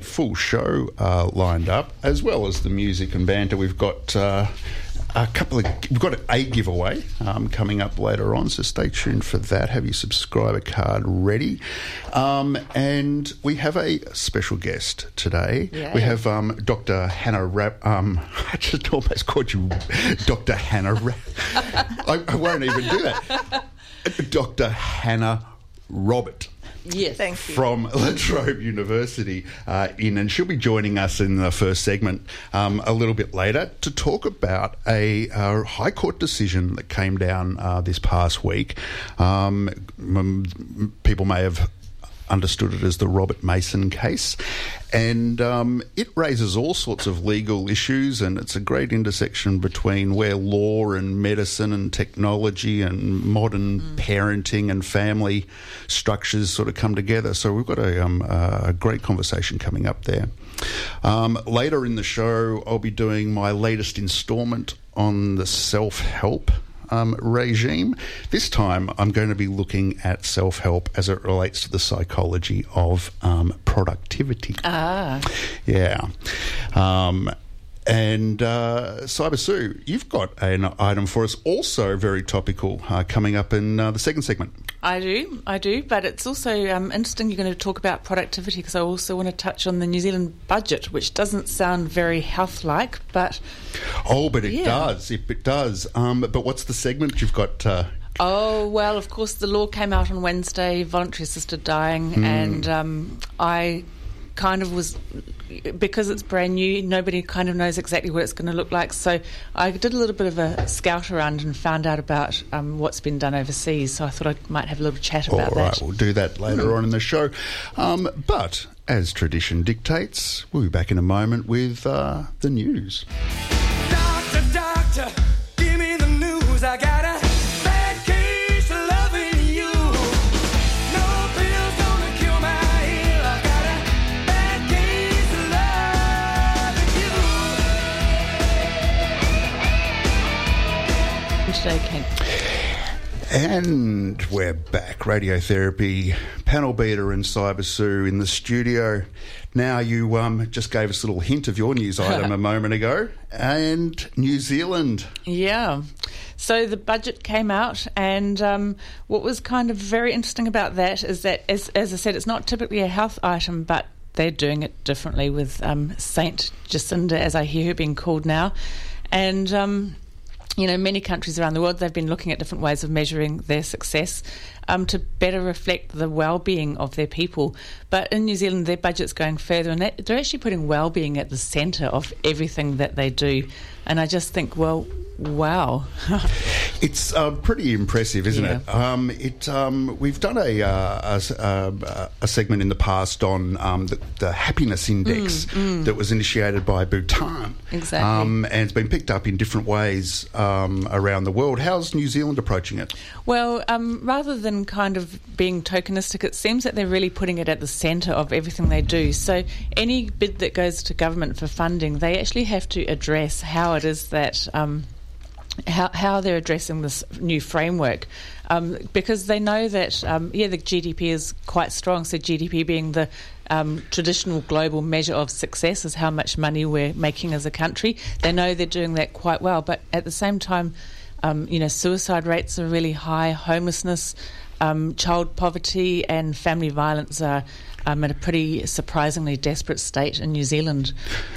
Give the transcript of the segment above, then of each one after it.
Full show uh, lined up, as well as the music and banter. We've got uh, a couple of we've got a giveaway um, coming up later on, so stay tuned for that. Have your subscriber card ready, um, and we have a special guest today. Yeah. We have um, Dr. Hannah Rap. Um, I just almost called you Dr. Hannah. Rap. I, I won't even do that. Dr. Hannah Robert Yes. Thank you. from La Trobe University uh, in, and she'll be joining us in the first segment um, a little bit later to talk about a uh, High Court decision that came down uh, this past week. Um, people may have understood it as the Robert Masson case. And um, it raises all sorts of legal issues, and it's a great intersection between where law and medicine and technology and modern parenting and family structures sort of come together. So we've got a, um, a great conversation coming up there. Um, later in the show, I'll be doing my latest instalment on the self help um, regime. This time, I'm going to be looking at self help as it relates to the psychology of um, productivity. Ah. Yeah. Um, and uh, Cyber Sue, you've got an item for us, also very topical, uh, coming up in uh, the second segment. I do, I do, but it's also um, interesting you're going to talk about productivity because I also want to touch on the New Zealand budget, which doesn't sound very health like, but Oh, but it Yeah. does. It, it does. Um, but what's the segment you've got? Uh, oh, well, of course, the law came out on Wednesday, voluntary assisted dying, and um, I kind of was. Because it's brand new, nobody kind of knows exactly what it's going to look like. So I did a little bit of a scout around and found out about um, what's been done overseas. So I thought I might have a little chat all about right, that. we'll do that later on in the show. Um, but as tradition dictates, we'll be back in a moment with uh, the news. Doctor, doctor, And we're back. Radiotherapy, panel beater, and Cyber Sue in the studio. Now, you um, just gave us a little hint of your news item a moment ago. And New Zealand. Yeah. So the budget came out, and um, what was kind of very interesting about that is that, as, as I said, it's not typically a health item, but they're doing it differently with um, Saint Jacinda, as I hear her being called now, and. You know, many countries around the world, they've been looking at different ways of measuring their success um, to better reflect the well-being of their people. But in New Zealand, their budget's going further, and they're actually putting well-being at the centre of everything that they do. And I just think, well, wow. It's uh, pretty impressive, isn't Yeah. it? Um, it um, we've done a, uh, a uh, a segment in the past on um, the, the happiness index that was initiated by Bhutan, Exactly. um, and it's been picked up in different ways um, around the world. How's New Zealand approaching it? Well, um, rather than kind of being tokenistic, it seems that they're really putting it at the centre of everything they do. So any bid that goes to government for funding, they actually have to address how it is that. How, how they're addressing this new framework. Um, because they know that um, yeah the GDP is quite strong. So GDP being the um, traditional global measure of success is how much money we're making as a country. They know they're doing that quite well. But at the same time um, you know suicide rates are really high. Homelessness um, child poverty and family violence are um, in a pretty surprisingly desperate state in New Zealand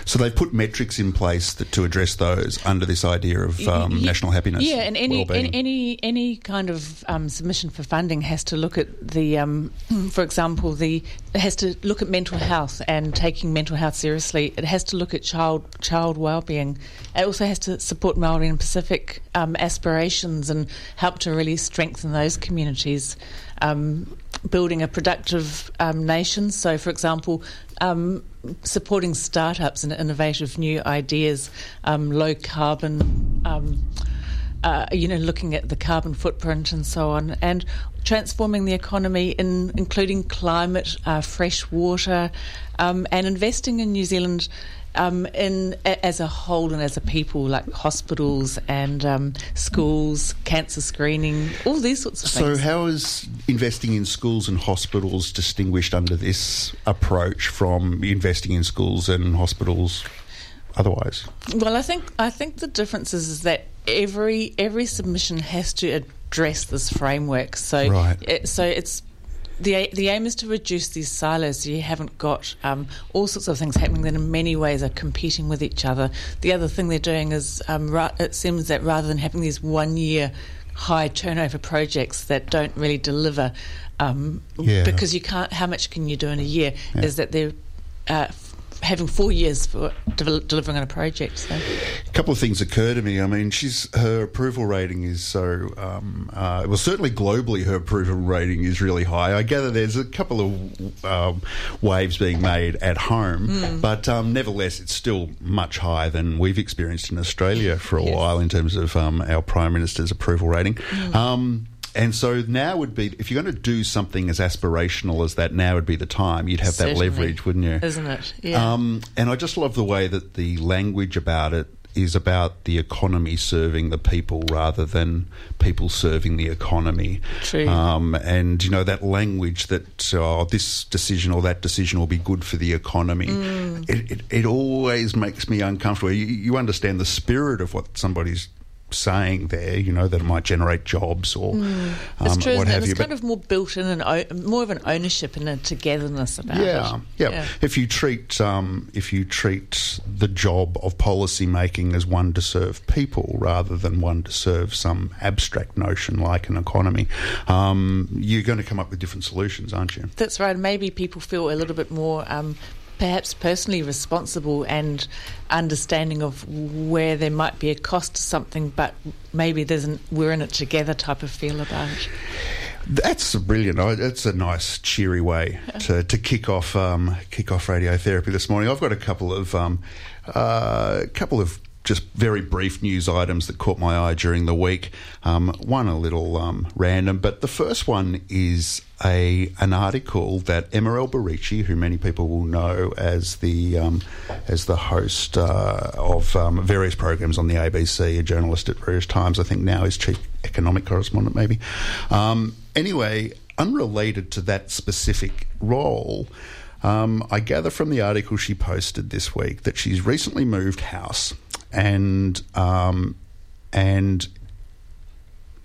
So they've put metrics in place that, to address those under this idea of um, Ye- national happiness. Yeah, and any any any, any kind of um, submission for funding has to look at the, um, for example, the has to look at mental health and taking mental health seriously. It has to look at child child well-being. It also has to support Maori and Pacific um, aspirations and help to really strengthen those communities. Um, building a productive um, nation. So, for example, um, supporting startups and innovative new ideas, um, low carbon. Um, uh, you know, looking at the carbon footprint and so on, and transforming the economy, in including climate, uh, fresh water, um, and investing in New Zealand um, in as a whole and as a people, like hospitals and um, schools, cancer screening, all these sorts of So, things. So, how is investing in schools and hospitals distinguished under this approach from investing in schools and hospitals otherwise? Well, I think I think the difference is, is that every every submission has to address this framework. So Right. it, so it's the the aim is to reduce these silos. So you haven't got um, all sorts of things happening that in many ways are competing with each other. The other thing they're doing is um, ra- it seems that rather than having these one year high turnover projects that don't really deliver um, Yeah. because you can't how much can you do in a year is that they're uh, having four years for devel- delivering on a project so A couple of things occur to me. I mean, she's her approval rating is so um, uh, well. Certainly globally, her approval rating is really high. I gather there's a couple of um, waves being made at home, but um, nevertheless, it's still much higher than we've experienced in Australia for a Yes. while in terms of um, our prime minister's approval rating. Um, and so now would be if you're going to do something as aspirational as that. Now would be the time. You'd have that leverage, wouldn't you? isn't it yeah Um, and I just love the way that the language about it is about the economy serving the people rather than people serving the economy. True. Um, and, you know, that language that oh, this decision or that decision will be good for the economy, Mm. it, it, it always makes me uncomfortable. You, you understand the spirit of what somebody's saying there, you know, that it might generate jobs or um, it's true what it? have There's you. kind but- of more built in and o- more of an ownership and a togetherness about yeah, it yeah, If you treat um, if you treat the job of policy making as one to serve people rather than one to serve some abstract notion like an economy, um, you're going to come up with different solutions, aren't you? That's right. Maybe people feel a little bit more, um, perhaps personally responsible and understanding of where there might be a cost to something, but maybe there's an we're in it together type of feel about it. That's brilliant. I- That's a nice, cheery way to, to kick off um, kick off radiotherapy this morning. I've got a couple of um, uh, couple of just very brief news items that caught my eye during the week. Um, one a little um, random, but the first one is a an article that Emma Alberici, who many people will know as the um, as the host uh, of um, various programs on the ABC, a journalist at various times. I think now is chief economic correspondent, maybe. Um, anyway, unrelated to that specific role. Um, I gather from the article she posted this week that she's recently moved house, and um, and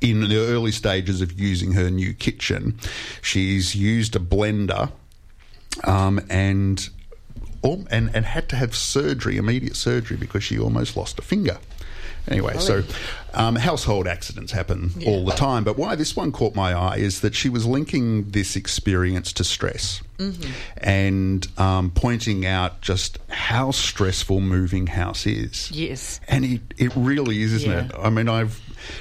in the early stages of using her new kitchen, she's used a blender um, and, and and had to have surgery, immediate surgery, because she almost lost a finger. Anyway, so um, household accidents happen all the time. But why this one caught my eye is that she was linking this experience to stress and um, pointing out just how stressful moving house is. Yes. And it, it really is, isn't Yeah. it? I mean, I've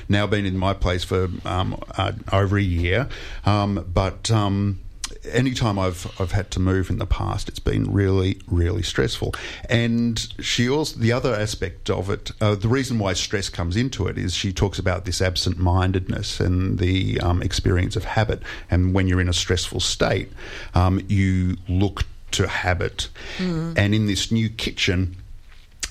now been in my place for um, uh, over a year, um, but um, anytime I've I've had to move in the past, it's been really really stressful. And she also the other aspect of it, uh, the reason why stress comes into it is she talks about this absent-mindedness and the um, experience of habit. And when you're in a stressful state, um, you look to habit. And in this new kitchen,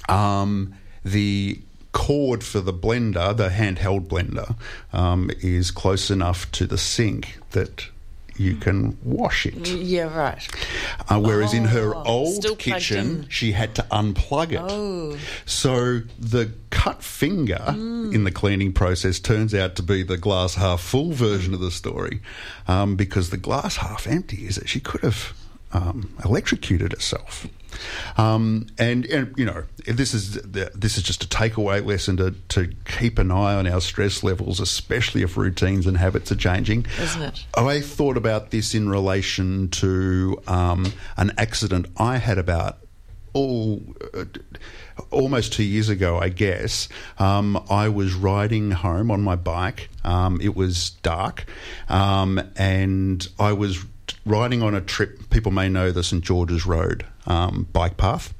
um, the cord for the blender, the handheld blender, um, is close enough to the sink that you can wash it. Yeah, right. Uh, whereas in her Oh, old kitchen, she had to unplug it. Oh. So the cut finger Mm. in the cleaning process turns out to be the glass half full version of the story, um, because the glass half empty is that she could have um, electrocuted herself. Um, and, and you know this is the, this is just a takeaway lesson to, to keep an eye on our stress levels, especially if routines and habits are changing. Isn't it? I thought about this in relation to um, an accident I had about all, uh, almost two years ago, I guess. Um, I was riding home on my bike. Um, it was dark, um, and I was riding on a trip. People may know the St George's Road um, bike path.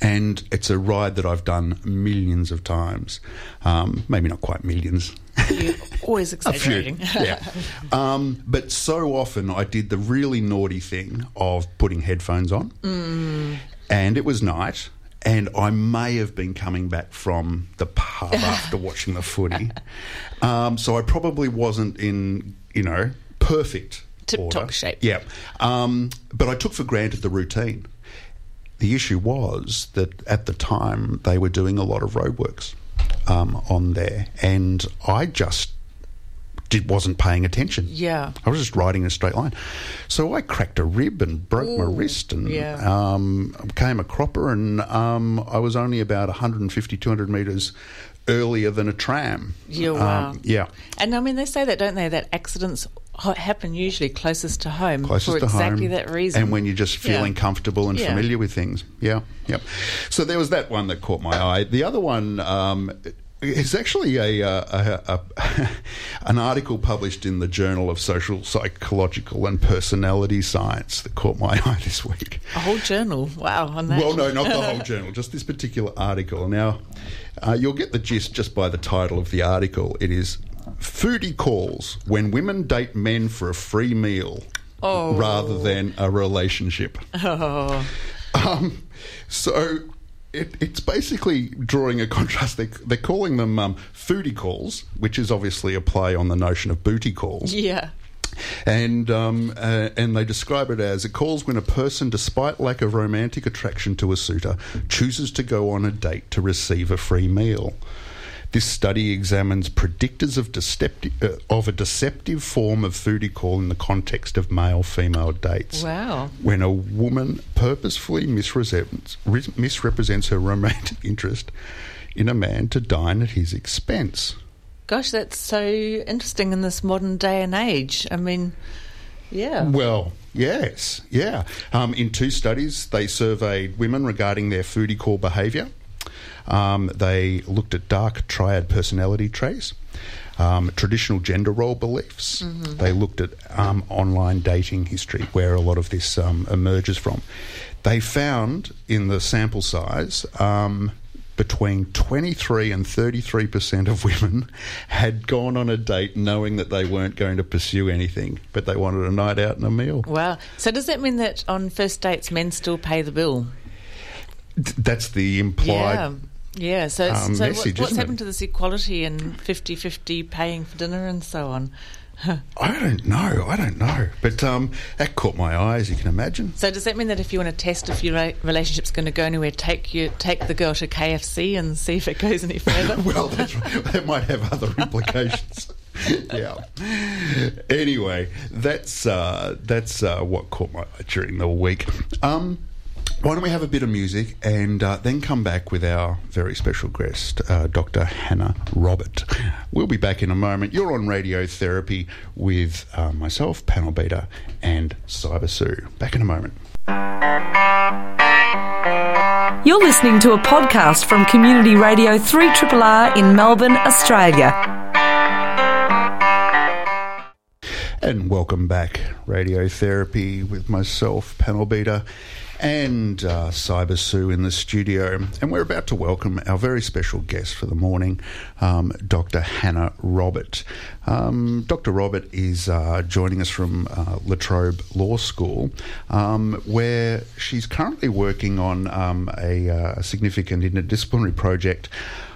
And it's a ride that I've done millions of times. Um, maybe not quite millions, You're always a few, exaggerating. yeah. Um, but so often I did the really naughty thing of putting headphones on, Mm. and it was night, and I may have been coming back from the pub after watching the footy, um, so I probably wasn't in you know perfect Tip-top shape. Yeah, um, but I took for granted the routine. The issue was that at the time they were doing a lot of roadworks um, on there, and I just did, wasn't paying attention. Yeah. I was just riding in a straight line. So I cracked a rib and broke my wrist and yeah. um, became a cropper. And um, I was only about 150, 200 metres earlier than a tram. Yeah, wow. Um, yeah. And I mean, they say that, don't they? That accidents happen usually closest to home closest for to exactly home, that reason. and when you're just Yeah. feeling comfortable and Yeah. familiar with things. Yeah, yep. So there was that one that caught my eye. The other one um, is actually a, uh, a, a an article published in the Journal of Social Psychological and Personality Science that caught my eye this week. a whole journal. Wow, on that. Well, no, not the whole journal, just this particular article. Now, uh, you'll get the gist just by the title of the article. It is Foodie Calls When Women Date Men for a Free Meal Oh. Rather Than a Relationship. Oh, Um, so. It, it's basically drawing a contrast. They, they're calling them um, foodie calls, which is obviously a play on the notion of booty calls yeah. and um, uh, and they describe it as it calls when a person, despite lack of romantic attraction to a suitor, chooses to go on a date to receive a free meal. This study examines predictors of, deceptive, uh, of a deceptive form of foodie call in the context of male-female dates. Wow. When a woman purposefully misrepresents, misrepresents her romantic interest in a man to dine at his expense. Gosh, that's so interesting in this modern day and age. I mean, yeah. Well, yes, yeah. Um, in two studies, they surveyed women regarding their foodie call behaviour. Um, they looked at dark triad personality traits, um, traditional gender role beliefs. They looked at um, online dating history, where a lot of this um, emerges from. They found in the sample size um, between 23 and 33 percent of women had gone on a date knowing that they weren't going to pursue anything, but they wanted a night out and a meal. Wow. So does that mean that on first dates, men still pay the bill? Th- That's the implied. Yeah. Yeah, so, um, so message, what's happened it? to this equality and 50 50 paying for dinner and so on? I don't know. I don't know. But um, that caught my eye, as you can imagine. So does that mean that if you want to test if your re- relationship's going to go anywhere, take you take the girl to KFC and see if it goes any further? well, that's, that might have other implications. yeah. Anyway, that's uh, that's uh, what caught my eye during the week. Um, why don't we have a bit of music and uh, then come back with our very special guest, uh, Dr. Hannah Robert. We'll be back in a moment. You're on radiotherapy with uh, myself, Panel Beater, and Cyber Sue. Back in a moment. You're listening to a podcast from Community Radio 3RRR in Melbourne, Australia. And welcome back, Radiotherapy with myself, Panel Beater, and uh, Cyber Sue in the studio. And we're about to welcome our very special guest for the morning, um, Dr. Hannah Robert. Um, Dr. Robert is uh, joining us from uh, La Trobe Law School, um, where she's currently working on um, a, uh, significant interdisciplinary project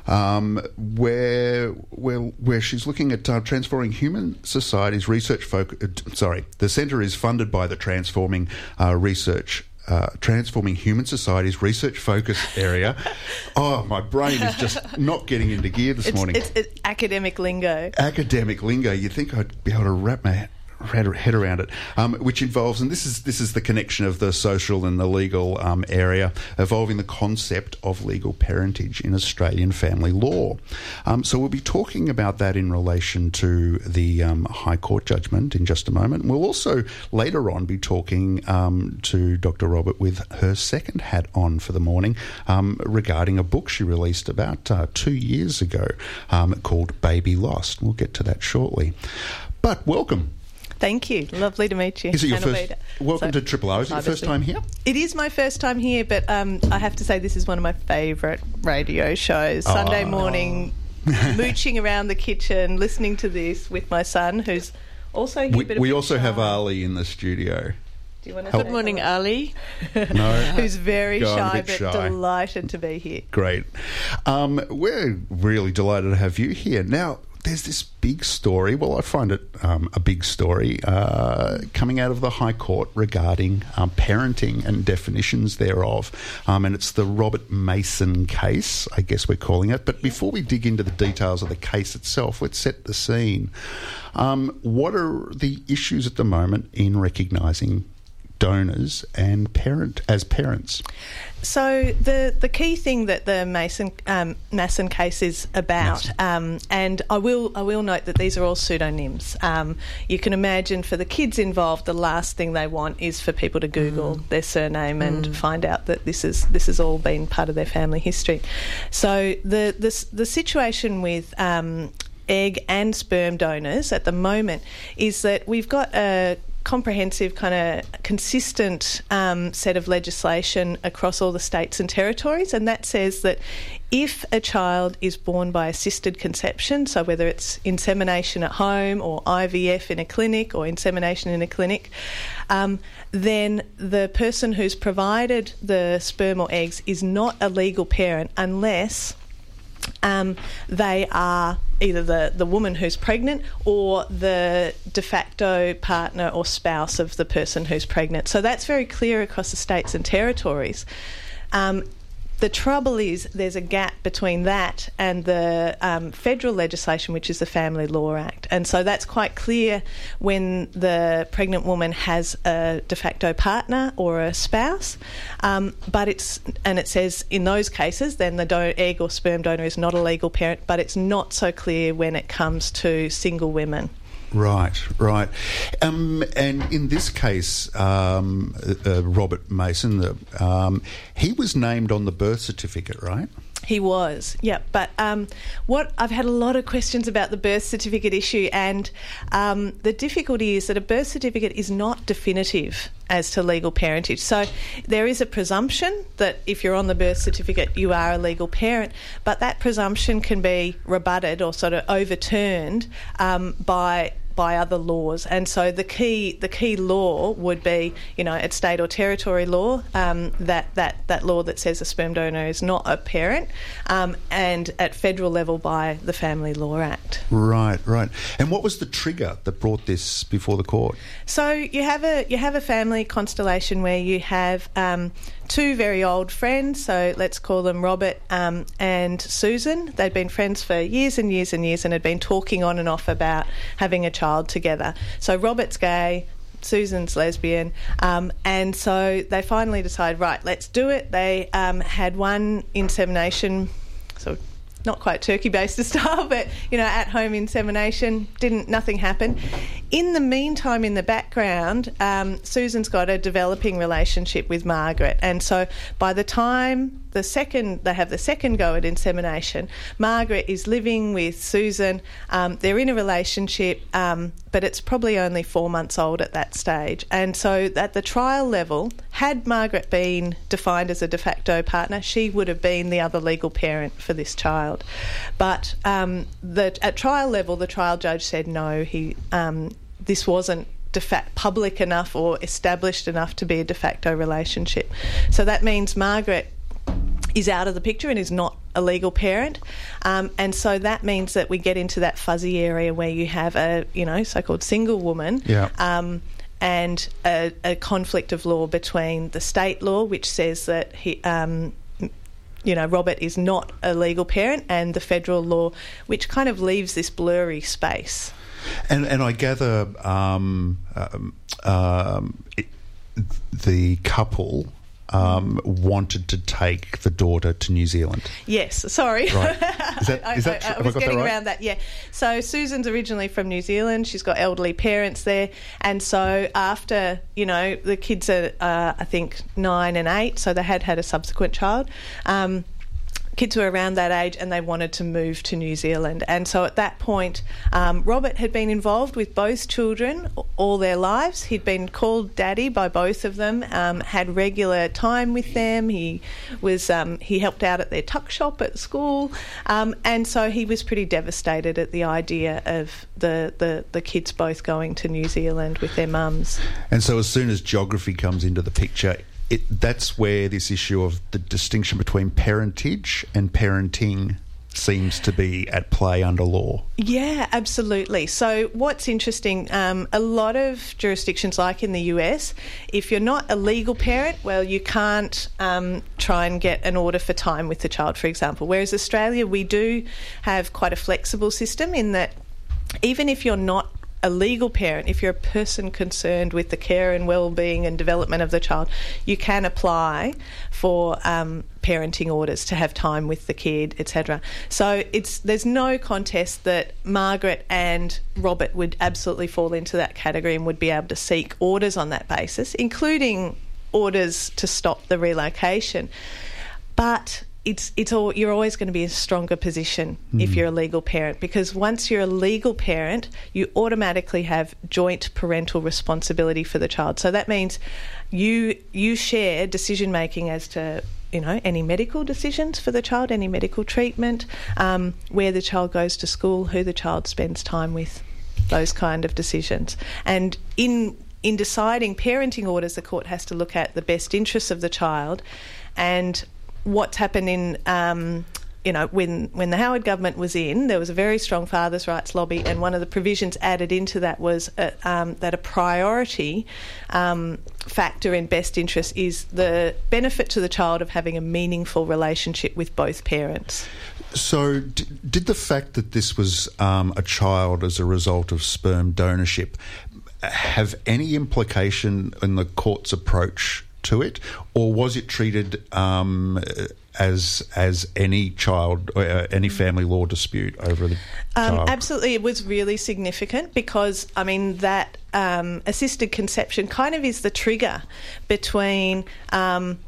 um, where, where where she's looking at uh, transforming human society's research focus. Uh, sorry, the centre is funded by the Transforming uh, Research. Uh, transforming human society's research focus area. oh, my brain is just not getting into gear this It's, morning. it's, it's academic lingo. Academic lingo. You'd think I'd be able to wrap my head around it, um, which involves, and this is this is the connection of the social and the legal um, area, evolving the concept of legal parentage in Australian family law. Um, so we'll be talking about that in relation to the um, High Court judgment in just a moment. We'll also later on be talking um, to Dr. Robert with her second hat on for the morning um, regarding a book she released about uh, two years ago called Baby Lost. We'll get to that shortly. But welcome. Thank you. Lovely to meet you. Is it your Hannah first? Beda. Welcome So- to Triple O. Is it your first time here? It is my first time here, but um, I have to say this is one of my favourite radio shows. Sunday Oh. morning, mooching around the kitchen, listening to this with my son, who's also here. We, but a we bit also have. Ali in the studio. Do you want to Good morning, Ali. No, Who's very Go shy, but shy. delighted to be here. great. Um, we're really delighted to have you here. Now, there's this big story. Well, I find it um, a big story uh, coming out of the High Court regarding um, parenting and definitions thereof. Um, and it's the Robert Masson case, I guess we're calling it. But before we dig into the details of the case itself, let's set the scene. Um, what are the issues at the moment in recognising donors and parent as parents? So the the key thing that the Masson um, Masson case is about, um, and I will I will note that these are all pseudonyms. Um, you can imagine for the kids involved, the last thing they want is for people to Google their surname and find out that this is this has all been part of their family history. So the the the situation with um, egg and sperm donors at the moment is that we've got a comprehensive, kind of consistent um, set of legislation across all the states and territories, and that says that if a child is born by assisted conception, so whether it's insemination at home or IVF in a clinic or insemination in a clinic, um, then the person who's provided the sperm or eggs is not a legal parent unless um, they are either the, the woman who's pregnant or the de facto partner or spouse of the person who's pregnant. So that's very clear across the states and territories. Um, the trouble is there's a gap between that and the um, federal legislation, which is the Family Law Act. And so that's quite clear when the pregnant woman has a de facto partner or a spouse. Um, but it's, and it says in those cases, then the do- egg or sperm donor is not a legal parent, but it's not so clear when it comes to single women. Right, right. Um, and in this case, um, uh, uh, Robert Masson, the, um, he was named on the birth certificate, right? He was, yeah. But um, what I've had a lot of questions about the birth certificate issue, and um, the difficulty is that a birth certificate is not definitive as to legal parentage. So there is a presumption that if you're on the birth certificate, you are a legal parent, but that presumption can be rebutted or sort of overturned um, by by other laws. And so the key the key law would be, you know, at state or territory law, um, that, that, that law that says a sperm donor is not a parent, um, and at federal level by the Family Law Act. Right, right. And what was the trigger that brought this before the court? So you have a you have a family constellation where you have um, two very old friends. So let's call them Robert um, and Susan. They'd been friends for years and years and years, and had been talking on and off about having a child together. So Robert's gay. Susan's lesbian, um, and so they finally decide, right, let's do it. They um, had one insemination, not quite turkey based style, but you know, at home insemination, didn't nothing happen. In the meantime, in the background, um, Susan's got a developing relationship with Margaret, and so by the time the second they have the second go at insemination, Margaret is living with Susan. Um, they're in a relationship, um, but it's probably only four months old at that stage, and so at the trial level, had Margaret been defined as a de facto partner, she would have been the other legal parent for this child. But um, the, at trial level, the trial judge said no. He um, this wasn't de facto public enough or established enough to be a de facto relationship. So that means Margaret is out of the picture and is not a legal parent, um, and so that means that we get into that fuzzy area where you have a you know so-called single woman. Yeah. Um, and a, a conflict of law between the state law, which says that he, um, you know, Robert is not a legal parent, and the federal law, which kind of leaves this blurry space. And and I gather um, um, um, it, the couple um, wanted to take the daughter to New Zealand. Yes, sorry. Right. Is that- I, I- I have I was that getting right? around that, yeah. So Susan's originally from New Zealand. She's got elderly parents there. And so after, you know, the kids are, uh, I think, nine and eight, so they had had a subsequent child. Um, kids were around that age and they wanted to move to New Zealand. And so at that point, um, Robert had been involved with both children all their lives. He'd been called daddy by both of them, um, had regular time with them. He was um, he helped out at their tuck shop at school, um, and so he was pretty devastated at the idea of the, the, the kids both going to New Zealand with their mums. And so, as soon as geography comes into the picture, it, that's where this issue of the distinction between parentage and parenting seems to be at play under law. Yeah, absolutely. So, what's interesting, um, a lot of jurisdictions, like in the US, if you're not a legal parent, well, you can't um, try and get an order for time with the child, for example. Whereas Australia, we do have quite a flexible system in that even if you're not a legal parent, if you're a person concerned with the care and well-being and development of the child, you can apply for um, parenting orders to have time with the kid, etc. So it's there's no contest that Margaret and Robert would absolutely fall into that category and would be able to seek orders on that basis, including orders to stop the relocation. But it's it's all you're always going to be in a stronger position if you're a legal parent because once you're a legal parent, you automatically have joint parental responsibility for the child. So that means you you share decision making as to you know any medical decisions for the child, any medical treatment, um, where the child goes to school, who the child spends time with, those kind of decisions, and in in deciding parenting orders, the court has to look at the best interests of the child and what's happened in um, you know when when the Howard government was in, there was a very strong fathers' rights lobby, and one of the provisions added into that was uh um, that a priority um, factor in best interest is the benefit to the child of having a meaningful relationship with both parents. So, d- did the fact that this was um, a child as a result of sperm donorship have any implication in the court's approach to it, or was it treated um, as as any child, uh, any family law dispute over the Um, child? absolutely, it was really significant because I mean that um, assisted conception kind of is the trigger between. Um,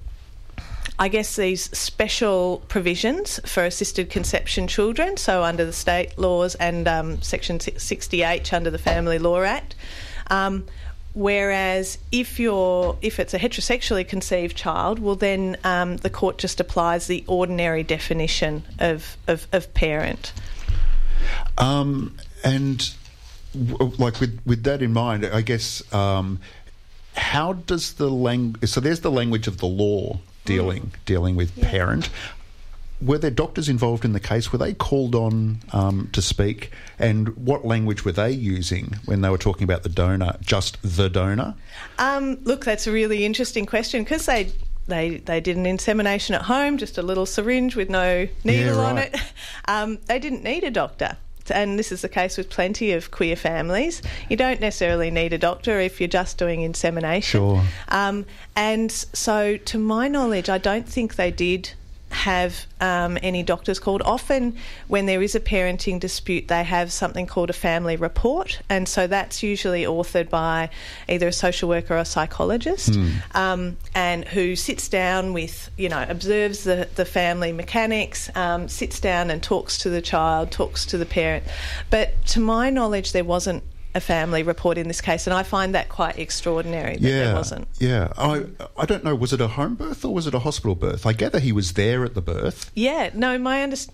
I guess these special provisions for assisted conception children, so under the state laws and um, Section 60H under the Family Law Act. Um, whereas if you're if it's a heterosexually conceived child, well then um, the court just applies the ordinary definition of, of, of parent. Um, and w- like with with that in mind, I guess um, how does the language? So there's the language of the law dealing dealing with parent. Were there doctors involved in the case? Were they called on um, to speak? And what language were they using when they were talking about the donor? Just the donor? Um, look, that's a really interesting question because they. They, they did an insemination at home, just a little syringe with no needle Yeah, on it. Um, they didn't need a doctor. And this is the case with plenty of queer families. You don't necessarily need a doctor if you're just doing insemination. Sure. Um, and so, to my knowledge, I don't think they did have um, any doctors called. Often, when there is a parenting dispute, they have something called a family report, and so that's usually authored by either a social worker or a psychologist, um, and who sits down with, you know, observes the, the family mechanics, um, sits down and talks to the child, talks to the parent. But to my knowledge, there wasn't a family report in this case, and I find that quite extraordinary that yeah, there wasn't. yeah. I I don't know. Was it a home birth or was it a hospital birth? I gather he was there at the birth. Yeah, no, my underst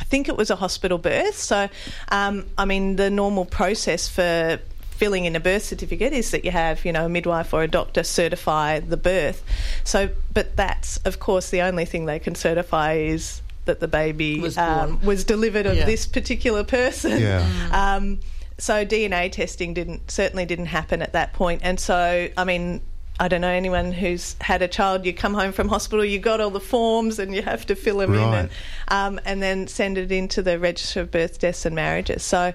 I think it was a hospital birth. So, um, I mean, the normal process for filling in a birth certificate is that you have, you know, a midwife or a doctor certify the birth. So, but that's, of course, the only thing they can certify is that the baby Was um, born. was delivered of Yeah. this particular person. Yeah. Um, so DNA testing didn't certainly didn't happen at that point, and so I mean. I don't know anyone who's had a child. You come home from hospital, you got all the forms, and you have to fill them in, and, um, and then send it into the register of birth, deaths, and marriages. So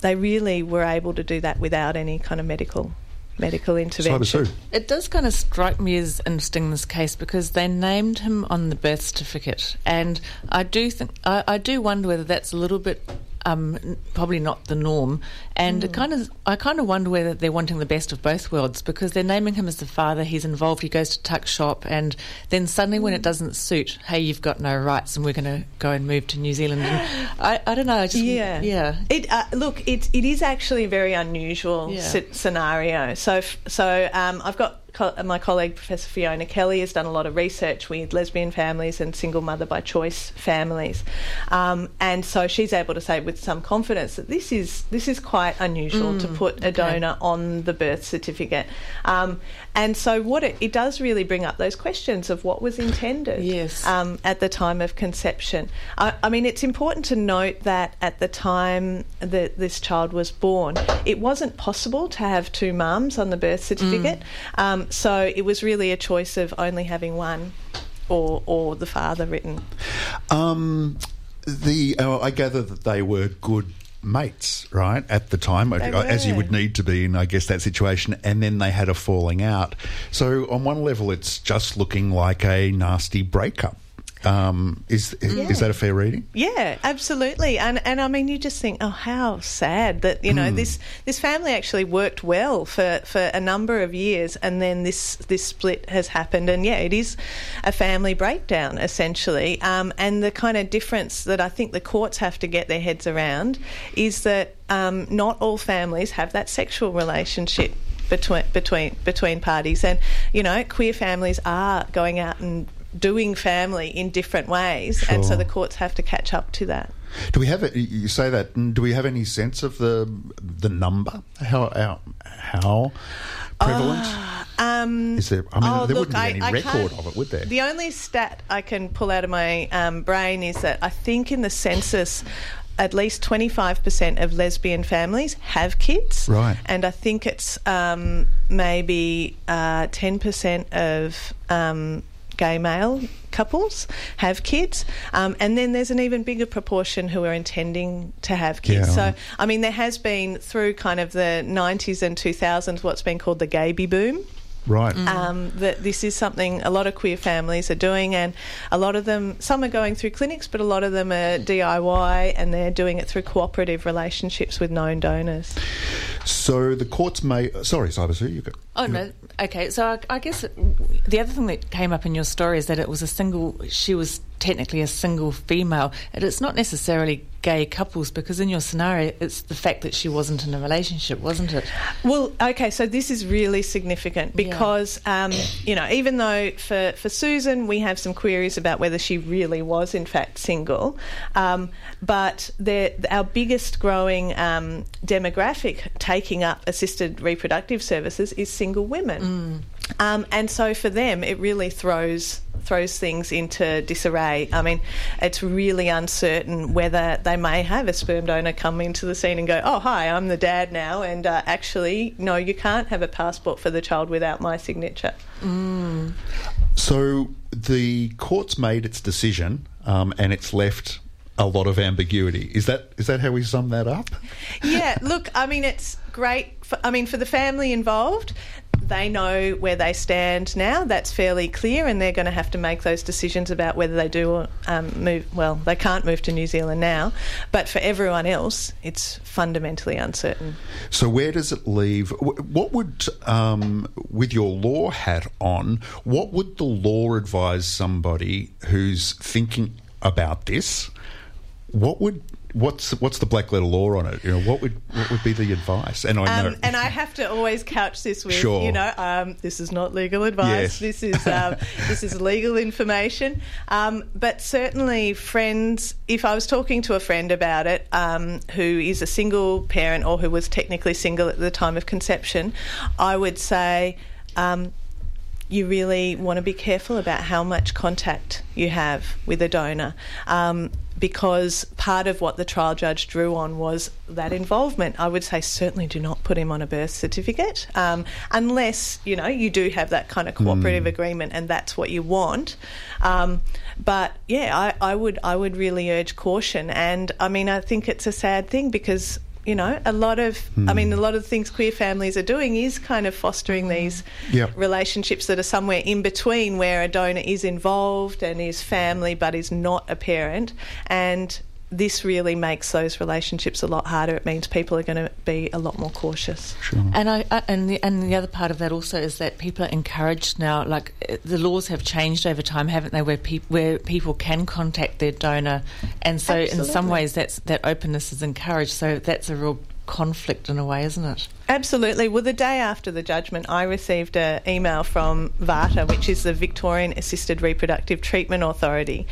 they really were able to do that without any kind of medical medical Cyber intervention. Sue. It does kind of strike me as interesting in this case because they named him on the birth certificate, and I do think I, I do wonder whether that's a little bit. Um, probably not the norm, and it kind of I kind of wonder whether they're wanting the best of both worlds because they're naming him as the father. He's involved. He goes to tuck shop, and then suddenly when it doesn't suit, hey, you've got no rights, and we're going to go and move to New Zealand. And I, I don't know. I just, Yeah, yeah. It uh, look, it it is actually a very unusual Yeah. sce- scenario. So f- so um, I've got co- my colleague Professor Fiona Kelly has done a lot of research with lesbian families and single mother by choice families, um, and so she's able to say with some confidence that this is this is quite unusual to put a donor on the birth certificate. Um, and so what it, it does really bring up those questions of what was intended Yes. um, at the time of conception. I, I mean, it's important to note that at the time that this child was born, it wasn't possible to have two mums on the birth certificate. Um, so it was really a choice of only having one or, or the father written. Um, the uh, I gather that they were good mates, right, at the time, as you would need to be in, I guess, that situation. And then they had a falling out. So on one level, it's just looking like a nasty breakup. Um, is is that a fair reading? Yeah, absolutely. And and I mean you just think, oh how sad that, you know, this this family actually worked well for, for a number of years and then this this split has happened and yeah, it is a family breakdown essentially. Um, and the kind of difference that I think the courts have to get their heads around is that um, not all families have that sexual relationship between between between parties and you know queer families are going out and doing family in different ways and so the courts have to catch up to that Do we have? A, you say that? Do we have any sense of the the number? How how, how prevalent um, is there? I mean, oh, there look, wouldn't be any I record of it, would there? the only stat I can pull out of my um, brain is that I think in the census at least 25% of lesbian families have kids. Right. And I think it's um, maybe uh, 10% of um, gay male couples have kids. Um, and then there's an even bigger proportion who are intending to have kids. Yeah, so. I mean, there has been through kind of the 90s and 2000s what's been called the gayby boom right. um, that this is something a lot of queer families are doing, and a lot of them, some are going through clinics, but a lot of them are DIY and they're doing it through cooperative relationships with known donors. So the courts may. Sorry, Cyber Sue, you go. Oh no. Okay. So I, I guess the other thing that came up in your story is that it was a single. She was technically a single female, and it's not necessarily gay couples because in your scenario, it's the fact that she wasn't in a relationship, wasn't it? Well, okay, so this is really significant Yeah. because, um, you know, even though for, for Susan we have some queries about whether she really was in fact single, um, but the- our biggest growing um, demographic taking up assisted reproductive services is single women. Um, and so for them, it really throws throws things into disarray. I mean, it's really uncertain whether they may have a sperm donor come into the scene and go, "Oh, hi, I'm the dad now," and uh, actually, no, you can't have a passport for the child without my signature. So the court's made its decision, um, and it's left a lot of ambiguity. Is that is that how we sum that up? yeah, look, I mean, it's great. For, I mean, for the family involved, they know where they stand now. That's fairly clear, and they're going to have to make those decisions about whether they do um, move. Well, they can't move to New Zealand now, but for everyone else, it's fundamentally uncertain. So where does it leave? What would, um, with your law hat on, what would the law advise somebody who's thinking about this? What would what's what's the black letter law on it? You know, what would what would be the advice? And I know, Um, and I have to always couch this with, Sure. you know, um, this is not legal advice. Yes. This is um, this is legal information. Um, but certainly, friends. If I was talking to a friend about it, um, who is a single parent or who was technically single at the time of conception, I would say. Um, you really want to be careful about how much contact you have with a donor. Um, because part of what the trial judge drew on was that involvement. I would say certainly do not put him on a birth certificate um, unless you know you do have that kind of cooperative agreement and that's what you want. Um, but yeah, I, I would I would really urge caution. And I mean, I think it's a sad thing because you know, a lot of, I mean, a hmm. lot of things queer families are doing is kind of fostering these Yep. relationships that are somewhere in between where a donor is involved and is family but is not a parent. And this really makes those relationships a lot harder. It means people are going to be a lot more cautious. Sure. And I, I and the and the other part of that also is that people are encouraged now. Like uh, the laws have changed over time, haven't they? Where people where people can contact their donor, and so in some ways that's that openness is encouraged. So that's a real conflict in a way, isn't it? Absolutely. Well, the day after the judgment, I received an email from VARTA, which is the Victorian Assisted Reproductive Treatment Authority,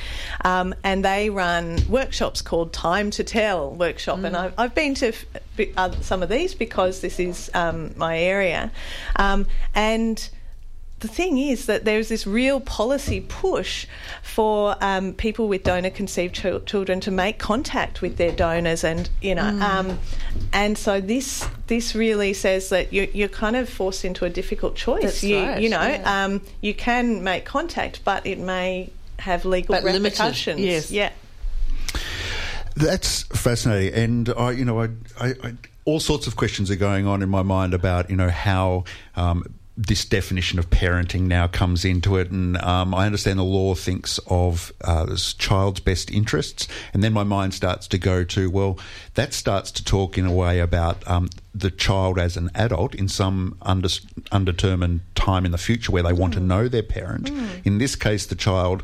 um, and they run workshops called Time to Tell workshop. And I've, I've been to f- uh, some of these because this is um, my area, um, and the thing is that there's this real policy push for um, people with donor conceived chil- children to make contact with their donors, and you know, um, and so this this really says that you, you're kind of forced into a difficult choice. That's you, right, you know, yeah. um, you can make contact, but it may have legal But limited, repercussions. yes. Yeah. That's fascinating, and I, you know, I, I, I, all sorts of questions are going on in my mind about, you know, how um, this definition of parenting now comes into it, and um, I understand the law thinks of uh, child's best interests, and then my mind starts to go to, well, that starts to talk in a way about um, the child as an adult in some under, undetermined time in the future where they want to know their parent. In this case, the child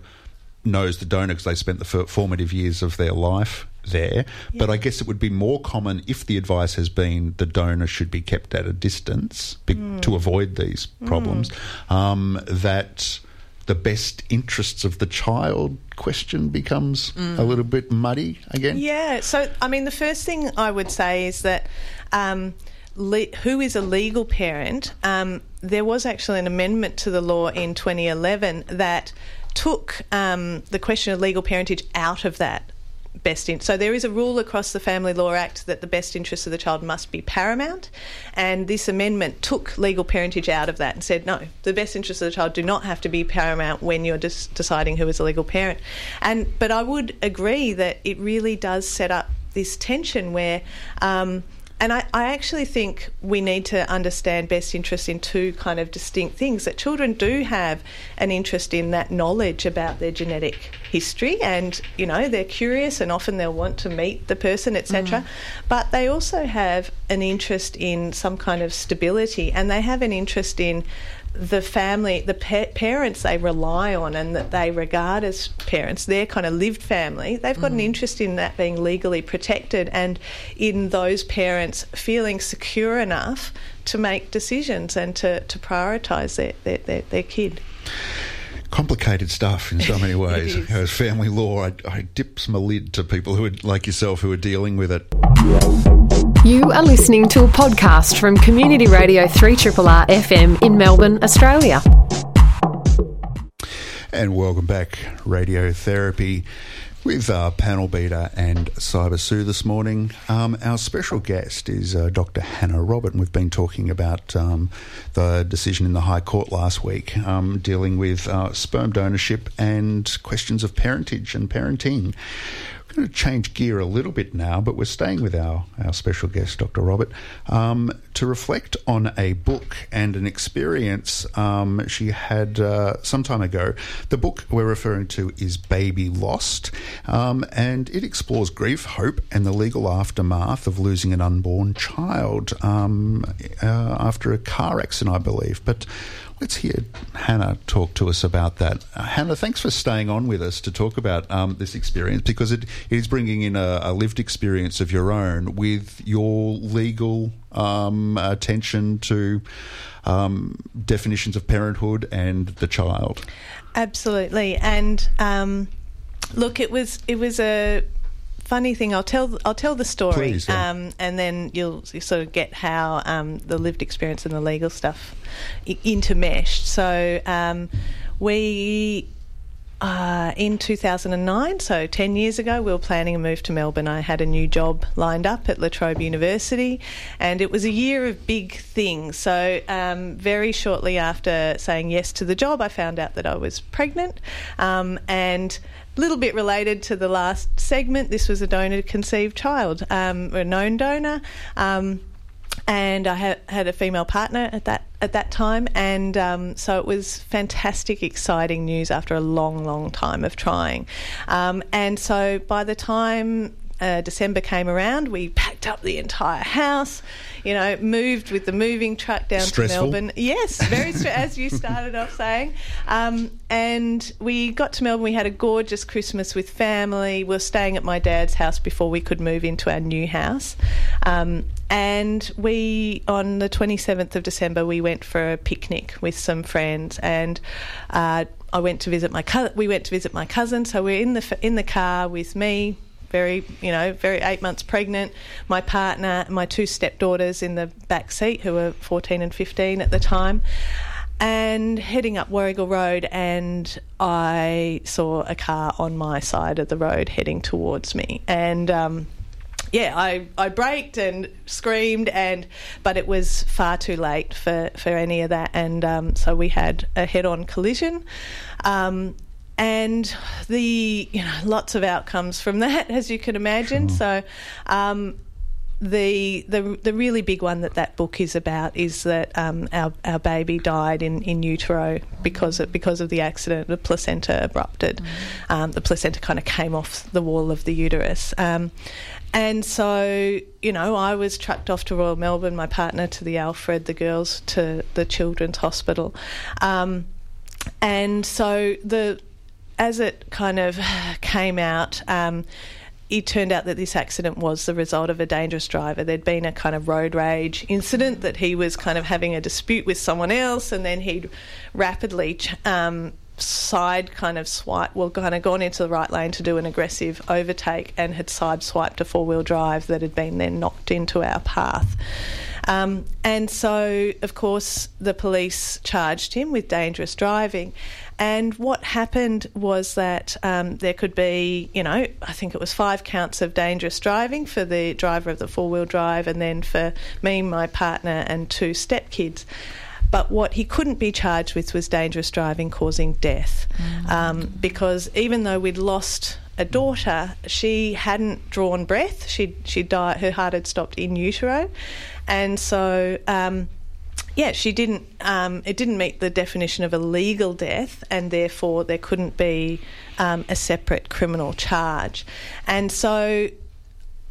knows the donor because they spent the formative years of their life there. But I guess it would be more common if the advice has been the donor should be kept at a distance be- to avoid these problems. Um, that the best interests of the child question becomes a little bit muddy again. Yeah. So, I mean, the first thing I would say is that um, le- who is a legal parent? Um, there was actually an amendment to the law in 2011 that took um, the question of legal parentage out of that. Best in- so there is a rule across the Family Law Act that the best interests of the child must be paramount, and this amendment took legal parentage out of that and said no, the best interests of the child do not have to be paramount when you're deciding who is a legal parent. And but I would agree that it really does set up this tension where. Um, and I, I actually think we need to understand best interest in two kind of distinct things. That children do have an interest in that knowledge about their genetic history, and you know they're curious, and often they'll want to meet the person, etc. Mm. But they also have an interest in some kind of stability, and they have an interest in the family, the pa- parents they rely on and that they regard as parents, their kind of lived family, they've got an mm. interest in that being legally protected and in those parents feeling secure enough to make decisions and to, to prioritise their, their, their, their kid. complicated stuff in so many ways. As family law, I, I dips my lid to people who are like yourself who are dealing with it. You are listening to a podcast from Community Radio 3RRR FM in Melbourne, Australia. And welcome back, Radiotherapy, with uh, Panel Beater and Cyber Sue this morning. Um, our special guest is uh, Dr. Hannah Robert, and we've been talking about um, the decision in the High Court last week um, dealing with uh, sperm donorship and questions of parentage and parenting. Going to change gear a little bit now, but we're staying with our, our special guest, Dr. Robert, um, to reflect on a book and an experience um, she had uh, some time ago. The book we're referring to is Baby Lost, um, and it explores grief, hope, and the legal aftermath of losing an unborn child um, uh, after a car accident, I believe. But Let's hear Hannah talk to us about that. Uh, Hannah, thanks for staying on with us to talk about um, this experience because it, is bringing in a, a lived experience of your own with your legal um, attention to um, definitions of parenthood and the child. Absolutely, and um, look, it was it was a funny thing. I'll tell I'll tell the story, Please, yeah. um, and then you'll you sort of get how um, the lived experience and the legal stuff intermeshed. So um, we. Uh, in 2009, so 10 years ago, we were planning a move to Melbourne. I had a new job lined up at La Trobe University, and it was a year of big things. So, um, very shortly after saying yes to the job, I found out that I was pregnant. Um, and little bit related to the last segment, this was a donor conceived child, um, a known donor. Um, and I had, had a female partner at that at that time, and um, so it was fantastic, exciting news after a long, long time of trying. Um, and so by the time uh, December came around, we packed up the entire house. You know, moved with the moving truck down Stressful. to Melbourne. Yes, very stre- as you started off saying. Um, and we got to Melbourne. We had a gorgeous Christmas with family. We were staying at my dad's house before we could move into our new house. Um, and we, on the 27th of December, we went for a picnic with some friends, and uh, I went to visit my cousin. We went to visit my cousin, so we're in the f- in the car with me, very you know, very eight months pregnant. My partner, my two stepdaughters in the back seat, who were 14 and 15 at the time. And heading up Warrigal Road, and I saw a car on my side of the road heading towards me, and um, yeah, I, I braked and screamed, and but it was far too late for, for any of that, and um, so we had a head-on collision, um, and the you know lots of outcomes from that, as you can imagine. So. Um, the, the the really big one that that book is about is that um, our our baby died in, in utero because of, because of the accident. The placenta abrupted. Um, the placenta kind of came off the wall of the uterus. Um, and so, you know, I was trucked off to Royal Melbourne, my partner to the Alfred, the girls to the Children's Hospital. Um, and so the as it kind of came out, um, it turned out that this accident was the result of a dangerous driver. There'd been a kind of road rage incident that he was kind of having a dispute with someone else, and then he'd rapidly um, side kind of swipe, well, kind of gone into the right lane to do an aggressive overtake and had side swiped a four wheel drive that had been then knocked into our path. Um, and so, of course, the police charged him with dangerous driving. And what happened was that um, there could be, you know, I think it was five counts of dangerous driving for the driver of the four wheel drive, and then for me, my partner, and two stepkids. But what he couldn't be charged with was dangerous driving causing death. Um, because even though we'd lost a daughter, she hadn't drawn breath. She she died. Her heart had stopped in utero, and so. Um, yeah, she didn't. Um, it didn't meet the definition of a legal death, and therefore there couldn't be um, a separate criminal charge. And so,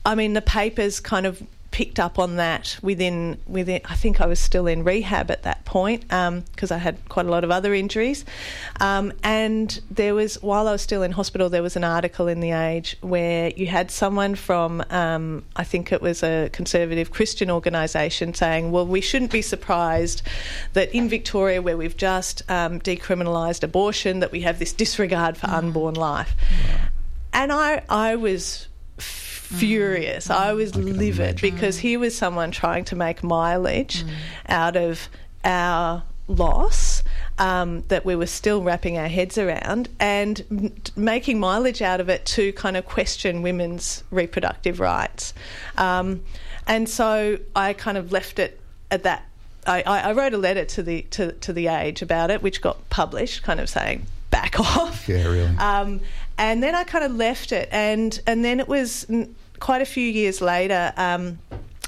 I mean, the papers kind of picked up on that within within. I think I was still in rehab at that point because I had quite a lot of other injuries. Um, and there was while I was still in hospital, there was an article in the Age where you had someone from um, I think it was a conservative Christian organisation saying, "Well, we shouldn't be surprised that in Victoria, where we've just um, decriminalised abortion, that we have this disregard for unborn life." And I I was furious. I was livid because here was someone trying to make mileage out of our loss um, that we were still wrapping our heads around and m- making mileage out of it to kind of question women's reproductive rights. Um, and so I kind of left it at that. I, I I wrote a letter to the to, to the Age about it, which got published, kind of saying back off. Yeah, really. Um, and then I kind of left it, and and then it was mm, quite a few years later. Um,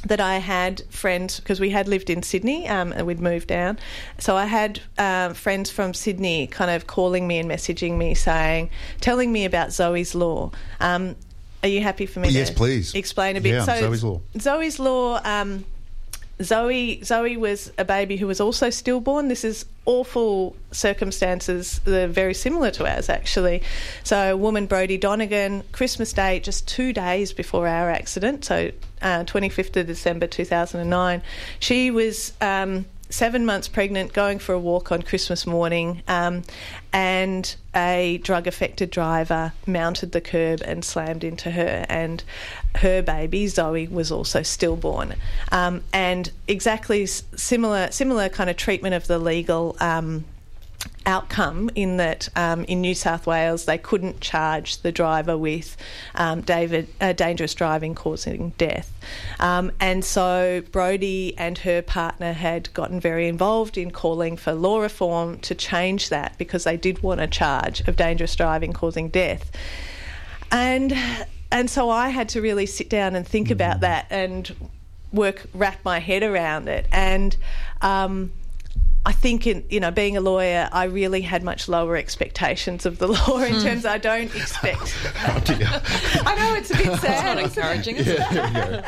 that I had friends because we had lived in Sydney um, and we'd moved down. So I had um, friends from Sydney kind of calling me and messaging me saying, telling me about Zoe's Law. Um, are you happy for me Yes, to please. explain a bit? Yeah, Zoe's Law. Zoe's Law. Um, Zoe Zoe was a baby who was also stillborn. This is awful circumstances, they're very similar to ours actually. So, woman Brodie Donegan, Christmas Day, just two days before our accident, so uh, 25th of December 2009, she was. Um, Seven months pregnant, going for a walk on Christmas morning, um, and a drug affected driver mounted the curb and slammed into her. And her baby, Zoe, was also stillborn. Um, and exactly similar, similar kind of treatment of the legal. Um, outcome in that um, in New South Wales they couldn't charge the driver with um, David uh, dangerous driving causing death, um, and so Brodie and her partner had gotten very involved in calling for law reform to change that because they did want a charge of dangerous driving causing death, and and so I had to really sit down and think about that and work wrap my head around it and. Um, I think in you know being a lawyer, I really had much lower expectations of the law in terms I don't expect. Oh, dear. I know it's a bit It's sad. not isn't it? encouraging, is it?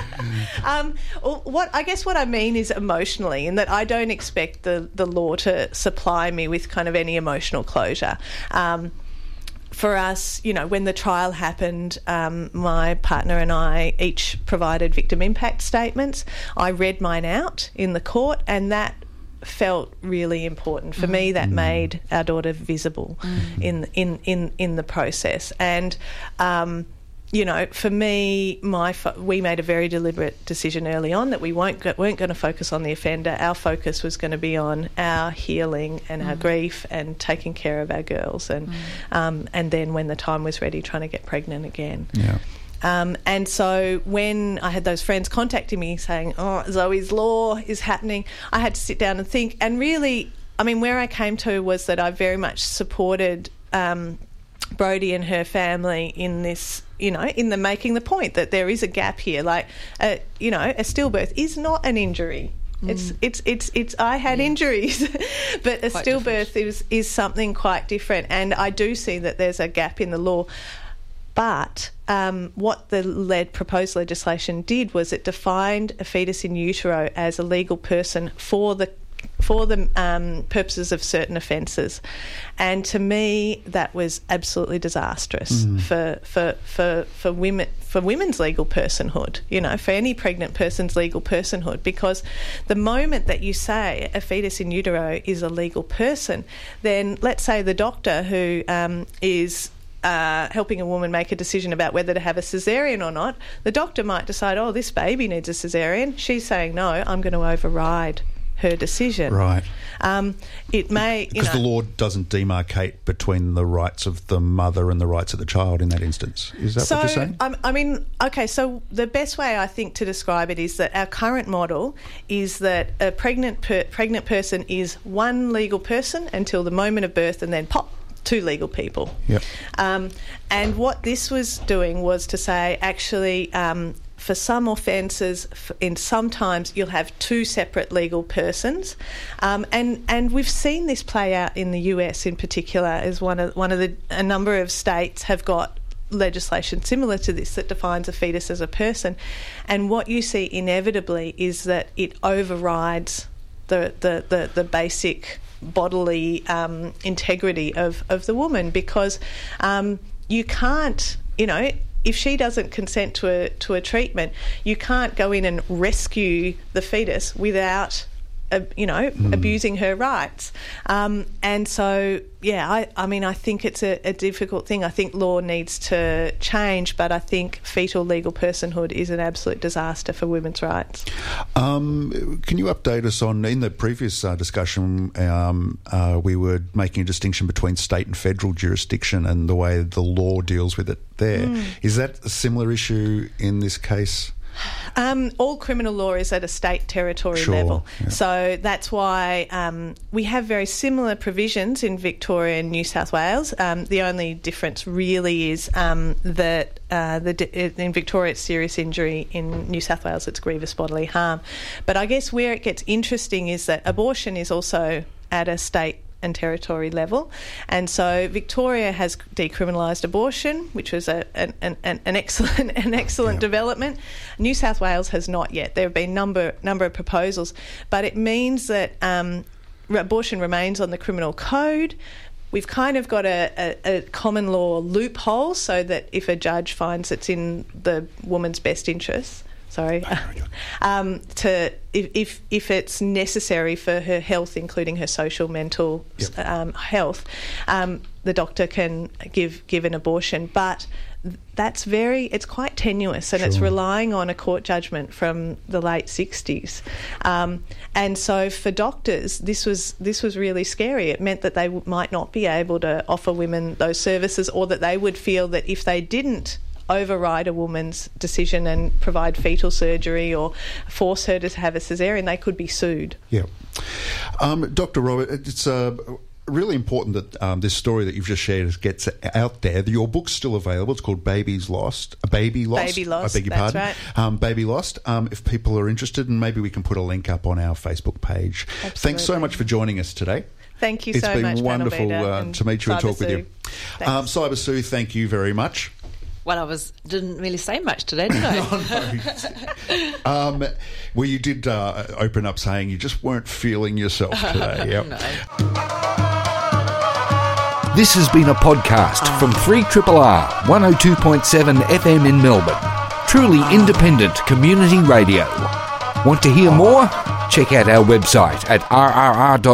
Um, what I guess what I mean is emotionally, in that I don't expect the the law to supply me with kind of any emotional closure. Um, for us, you know, when the trial happened, um, my partner and I each provided victim impact statements. I read mine out in the court, and that felt really important for me. That made our daughter visible in in in in the process, and. Um, you know, for me, my fo- we made a very deliberate decision early on that we won't go- weren't going to focus on the offender. Our focus was going to be on our healing and our grief and taking care of our girls, and um, and then when the time was ready, trying to get pregnant again. Yeah. Um, and so when I had those friends contacting me saying, "Oh, Zoe's law is happening," I had to sit down and think. And really, I mean, where I came to was that I very much supported. Um, Brodie and her family in this, you know, in the making the point that there is a gap here. Like, uh, you know, a stillbirth is not an injury. It's it's it's it's. I had injuries, but a Quite stillbirth is is something quite different. And I do see that there's a gap in the law. But um, what the led proposed legislation did was it defined a fetus in utero as a legal person for the for the um, purposes of certain offences, and to me that was absolutely disastrous for, for for for women for women's legal personhood. You know, for any pregnant person's legal personhood, because the moment that you say a fetus in utero is a legal person, then let's say the doctor who um, is uh, helping a woman make a decision about whether to have a cesarean or not, the doctor might decide, oh, this baby needs a cesarean. She's saying, no, I'm going to override her decision. Right. Um, it may, Because know, the law doesn't demarcate between the rights of the mother and the rights of the child in that instance. Is that so, what you're saying? I'm- I mean, okay, so the best way I think to describe it is that our current model is that a pregnant per- pregnant person is one legal person until the moment of birth and then pop two legal people. Yep. Um, and what this was doing was to say, actually, um, for some offences, in sometimes you'll have two separate legal persons, um, and and we've seen this play out in the US in particular, as one of one of the a number of states have got legislation similar to this that defines a fetus as a person, and what you see inevitably is that it overrides the the the, the basic bodily um, integrity of, of the woman because um, you can't, you know, if she doesn't consent to a to a treatment, you can't go in and rescue the fetus without. Uh, you know, abusing her rights, um, and so yeah, I, I mean, I think it's a, a difficult thing. I think law needs to change, but I think fetal legal personhood is an absolute disaster for women's rights. Um, can you update us on in the previous uh, discussion? Um, uh, we were making a distinction between state and federal jurisdiction and the way the law deals with it. There is Hmm. that a similar issue in this case? Um, all criminal law is at a state territory Sure, level. yeah. So that's why um, we have very similar provisions in Victoria and New South Wales. Um, the only difference really is um, that uh, the, in Victoria it's serious injury, in New South Wales it's grievous bodily harm. But I guess where it gets interesting is that abortion is also at a state and territory level. And so Victoria has decriminalised abortion, which was a, an, an, an excellent an excellent development. New South Wales has not yet. There have been number number of proposals, but it means that um, abortion remains on the criminal code. We've kind of got a, a, a common law loophole so that if a judge finds it's in the woman's best interests, sorry, um, to if, if if it's necessary for her health, including her social, mental Yep. um, health, um, the doctor can give give an abortion. But that's very it's quite tenuous, and it's relying on a court judgment from the late sixties. Um, and so for doctors, this was this was really scary. It meant that they w- might not be able to offer women those services, or that they would feel that if they didn't override a woman's decision and provide fetal surgery or force her to have a cesarean, they could be sued. Yeah. Um, Dr. Robert, it's uh, really important that um, this story that you've just shared gets out there. Your book's still available. It's called Babies Lost. A Baby Lost. Baby Lost, I beg your pardon. right. Um, Baby Lost. Um, if people are interested, and maybe we can put a link up on our Facebook page. Thanks so much for joining us today. Thank you It's so been wonderful uh, to meet you and talk with you. Um, Cyber Sue, thank you very much. Well, I was didn't really say much today, did I? um, well, you did uh, open up saying you just weren't feeling yourself today. Yep. This has been a podcast from 3RRR 102.7 FM in Melbourne. Truly independent community radio. Want to hear more? Check out our website at rrr.org.au.